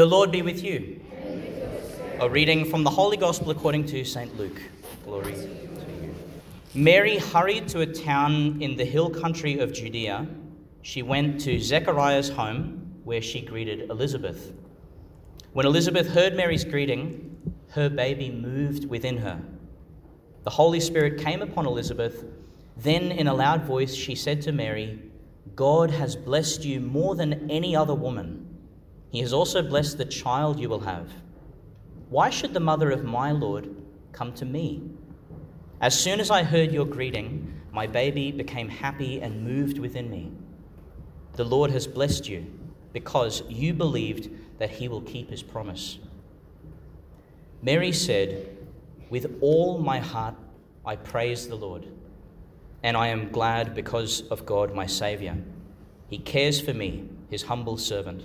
The Lord be with you. A reading from the Holy Gospel according to St. Luke. Glory to you. Mary hurried to a town in the hill country of Judea. She went to Zechariah's home, where she greeted Elizabeth. When Elizabeth heard Mary's greeting, her baby moved within her. The Holy Spirit came upon Elizabeth. Then, in a loud voice, she said to Mary, God has blessed you more than any other woman. He has also blessed the child you will have. Why should the mother of my Lord come to me? As soon as I heard your greeting, my baby became happy and moved within me. The Lord has blessed you because you believed that he will keep his promise. Mary said, With all my heart I praise the Lord, and I am glad because of God my Saviour. He cares for me, his humble servant.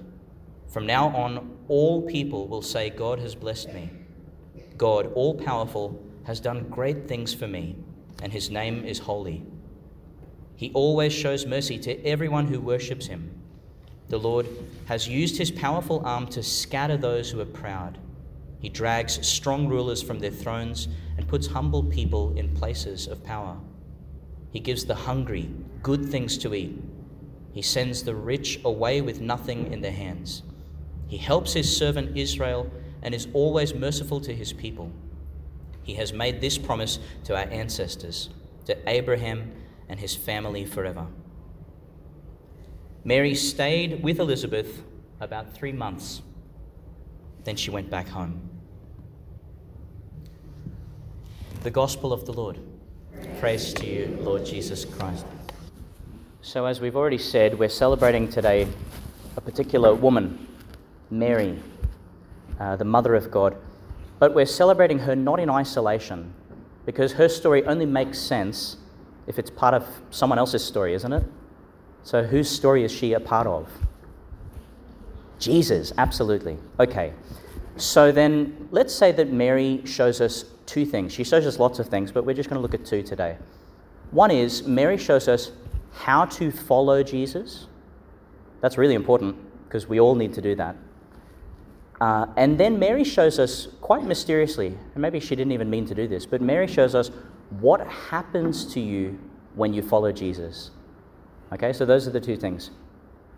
From now on, all people will say, God has blessed me. God, all powerful, has done great things for me, and his name is holy. He always shows mercy to everyone who worships him. The Lord has used his powerful arm to scatter those who are proud. He drags strong rulers from their thrones and puts humble people in places of power. He gives the hungry good things to eat. He sends the rich away with nothing in their hands. He helps his servant Israel and is always merciful to his people. He has made this promise to our ancestors, to Abraham and his family forever. Mary stayed with Elizabeth about three months. Then she went back home. The Gospel of the Lord. Praise to you, Lord Jesus Christ. So, as we've already said, we're celebrating today a particular woman, Mary, uh, the Mother of God. But we're celebrating her not in isolation, because her story only makes sense if it's part of someone else's story, isn't it? So, whose story is she a part of? Jesus, absolutely. Okay. So then, let's say that Mary shows us two things. She shows us lots of things, but we're just going to look at two today. One is Mary shows us how to follow Jesus. That's really important because we all need to do that. Uh, and then Mary shows us quite mysteriously, and maybe she didn't even mean to do this, but Mary shows us what happens to you when you follow Jesus. Okay, so those are the two things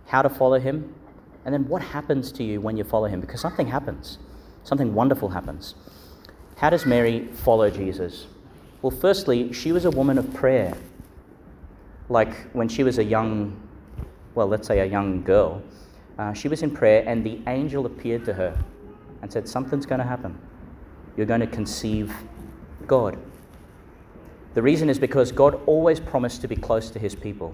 how to follow him, and then what happens to you when you follow him, because something happens, something wonderful happens. How does Mary follow Jesus? Well, firstly, she was a woman of prayer. Like when she was a young, well, let's say a young girl, uh, she was in prayer, and the angel appeared to her and said, Something's going to happen. You're going to conceive God. The reason is because God always promised to be close to his people.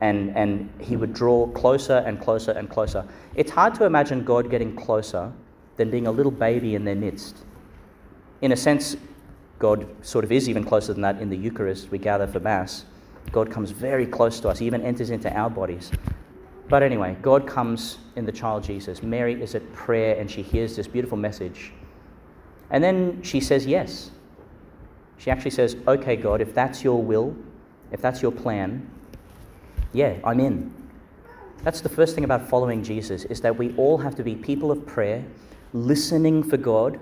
And, and he would draw closer and closer and closer. It's hard to imagine God getting closer than being a little baby in their midst. In a sense, God sort of is even closer than that in the Eucharist we gather for Mass. God comes very close to us, he even enters into our bodies. But anyway, God comes in the child Jesus. Mary is at prayer and she hears this beautiful message. And then she says yes. She actually says, Okay, God, if that's your will, if that's your plan, yeah, I'm in. That's the first thing about following Jesus is that we all have to be people of prayer, listening for God,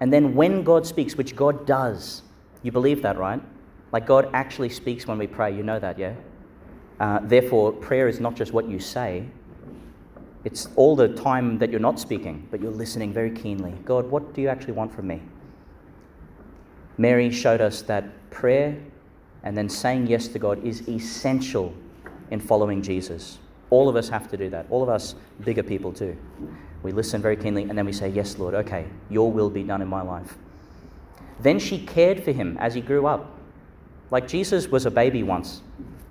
and then when God speaks, which God does, you believe that, right? Like God actually speaks when we pray. You know that, yeah? Uh, therefore, prayer is not just what you say, it's all the time that you're not speaking, but you're listening very keenly. God, what do you actually want from me? Mary showed us that prayer and then saying yes to God is essential in following Jesus. All of us have to do that. All of us bigger people too. We listen very keenly and then we say, Yes, Lord, okay, your will be done in my life. Then she cared for him as he grew up. Like Jesus was a baby once.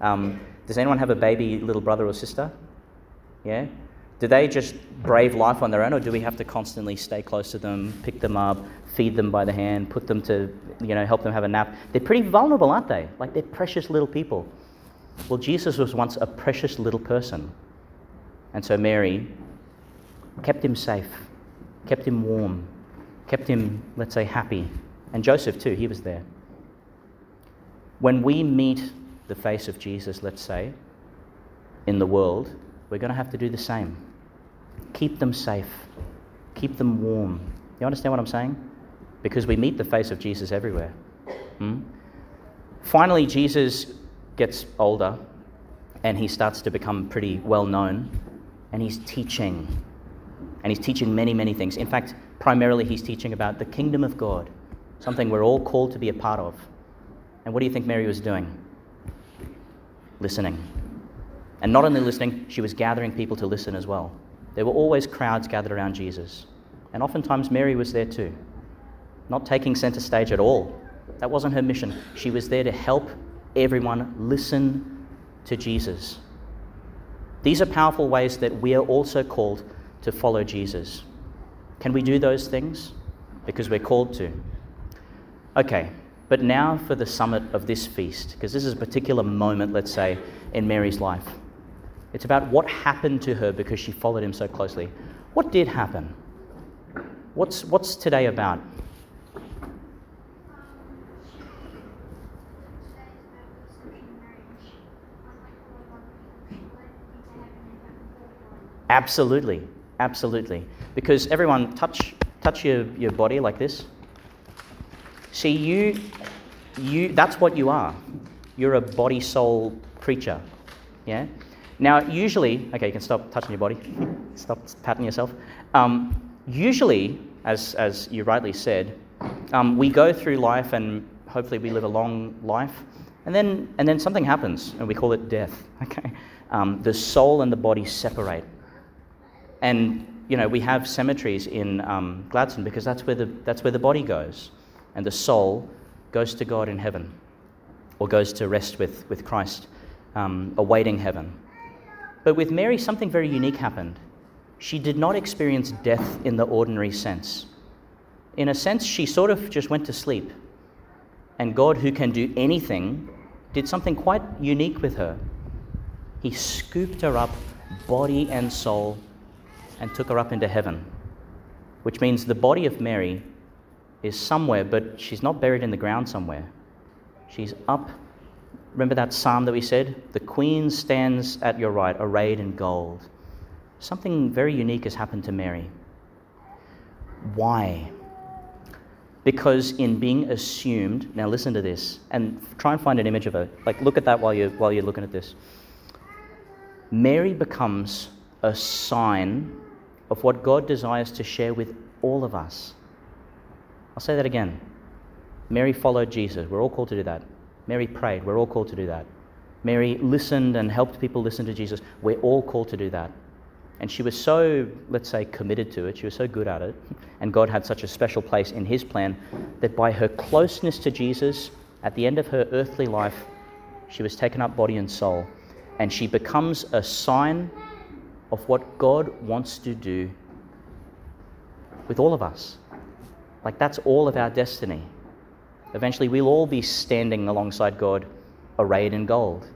Um, does anyone have a baby little brother or sister? Yeah? Do they just brave life on their own, or do we have to constantly stay close to them, pick them up, feed them by the hand, put them to, you know, help them have a nap? They're pretty vulnerable, aren't they? Like they're precious little people. Well, Jesus was once a precious little person. And so Mary kept him safe, kept him warm, kept him, let's say, happy. And Joseph, too, he was there. When we meet the face of Jesus, let's say, in the world, we're going to have to do the same. keep them safe, keep them warm. You understand what I'm saying? Because we meet the face of Jesus everywhere. Hmm? Finally, Jesus gets older and he starts to become pretty well known and he's teaching. And he's teaching many, many things. In fact, primarily he's teaching about the kingdom of God, something we're all called to be a part of. And what do you think Mary was doing? Listening. And not only listening, she was gathering people to listen as well. There were always crowds gathered around Jesus. And oftentimes Mary was there too, not taking center stage at all. That wasn't her mission. She was there to help everyone listen to Jesus. These are powerful ways that we are also called to follow Jesus. Can we do those things? Because we're called to. Okay, but now for the summit of this feast, because this is a particular moment, let's say, in Mary's life. It's about what happened to her because she followed him so closely. What did happen? What's, what's today about? Absolutely, absolutely. Because everyone, touch, touch your, your body like this. See, you, you, that's what you are. You're a body soul creature. Yeah? Now, usually, okay, you can stop touching your body, stop patting yourself. Um, usually, as, as you rightly said, um, we go through life and hopefully we live a long life, and then, and then something happens, and we call it death. Okay? Um, the soul and the body separate. And you know, we have cemeteries in um, Gladstone because that's where, the, that's where the body goes. And the soul goes to God in heaven or goes to rest with, with Christ, um, awaiting heaven. But with Mary, something very unique happened. She did not experience death in the ordinary sense. In a sense, she sort of just went to sleep. And God, who can do anything, did something quite unique with her. He scooped her up, body and soul, and took her up into heaven, which means the body of Mary is somewhere, but she's not buried in the ground somewhere. She's up. Remember that psalm that we said? The queen stands at your right, arrayed in gold. Something very unique has happened to Mary. Why? Because in being assumed, now listen to this, and try and find an image of her. Like, look at that while you're, while you're looking at this. Mary becomes a sign of what God desires to share with all of us. I'll say that again. Mary followed Jesus. We're all called to do that. Mary prayed. We're all called to do that. Mary listened and helped people listen to Jesus. We're all called to do that. And she was so, let's say, committed to it, she was so good at it, and God had such a special place in His plan that by her closeness to Jesus, at the end of her earthly life, she was taken up body and soul. And she becomes a sign of what God wants to do with all of us. Like, that's all of our destiny. Eventually, we'll all be standing alongside God, arrayed in gold.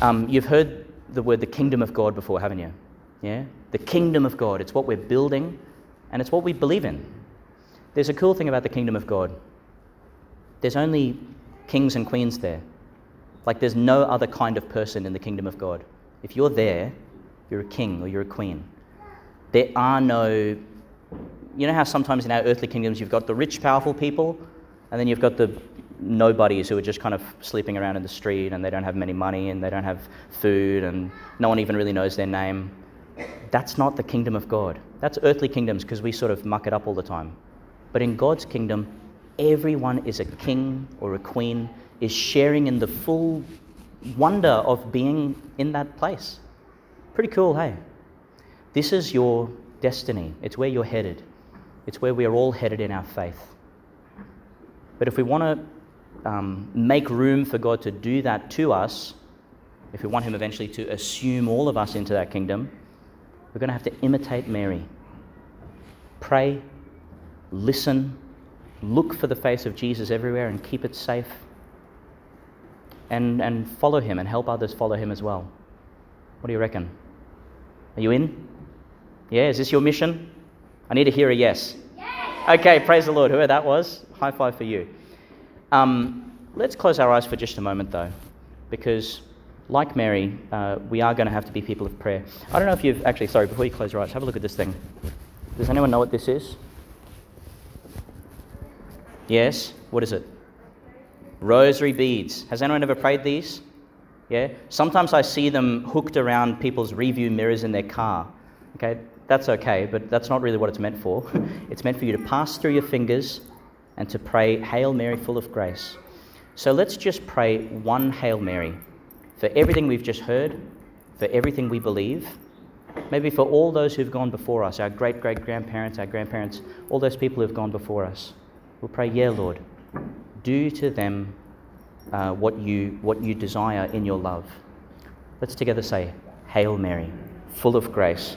Um, you've heard the word the kingdom of God before, haven't you? Yeah? The kingdom of God. It's what we're building and it's what we believe in. There's a cool thing about the kingdom of God there's only kings and queens there. Like, there's no other kind of person in the kingdom of God. If you're there, you're a king or you're a queen. There are no, you know how sometimes in our earthly kingdoms you've got the rich, powerful people, and then you've got the nobodies who are just kind of sleeping around in the street and they don't have many money and they don't have food and no one even really knows their name. That's not the kingdom of God. That's earthly kingdoms because we sort of muck it up all the time. But in God's kingdom, everyone is a king or a queen, is sharing in the full wonder of being in that place. Pretty cool, hey? This is your destiny. It's where you're headed. It's where we are all headed in our faith. But if we want to um, make room for God to do that to us, if we want Him eventually to assume all of us into that kingdom, we're going to have to imitate Mary. Pray, listen, look for the face of Jesus everywhere and keep it safe. And, and follow Him and help others follow Him as well. What do you reckon? Are you in? Yeah, is this your mission? I need to hear a yes. yes. Okay, praise the Lord. Whoever that was, high five for you. Um, let's close our eyes for just a moment, though, because like Mary, uh, we are going to have to be people of prayer. I don't know if you've actually, sorry, before you close your eyes, have a look at this thing. Does anyone know what this is? Yes? What is it? Rosary beads. Has anyone ever prayed these? Yeah? Sometimes I see them hooked around people's review mirrors in their car. Okay? That's okay, but that's not really what it's meant for. it's meant for you to pass through your fingers and to pray, Hail Mary, full of grace. So let's just pray one Hail Mary for everything we've just heard, for everything we believe, maybe for all those who've gone before us, our great great grandparents, our grandparents, all those people who've gone before us. We'll pray, Yeah, Lord, do to them uh, what, you, what you desire in your love. Let's together say, Hail Mary, full of grace,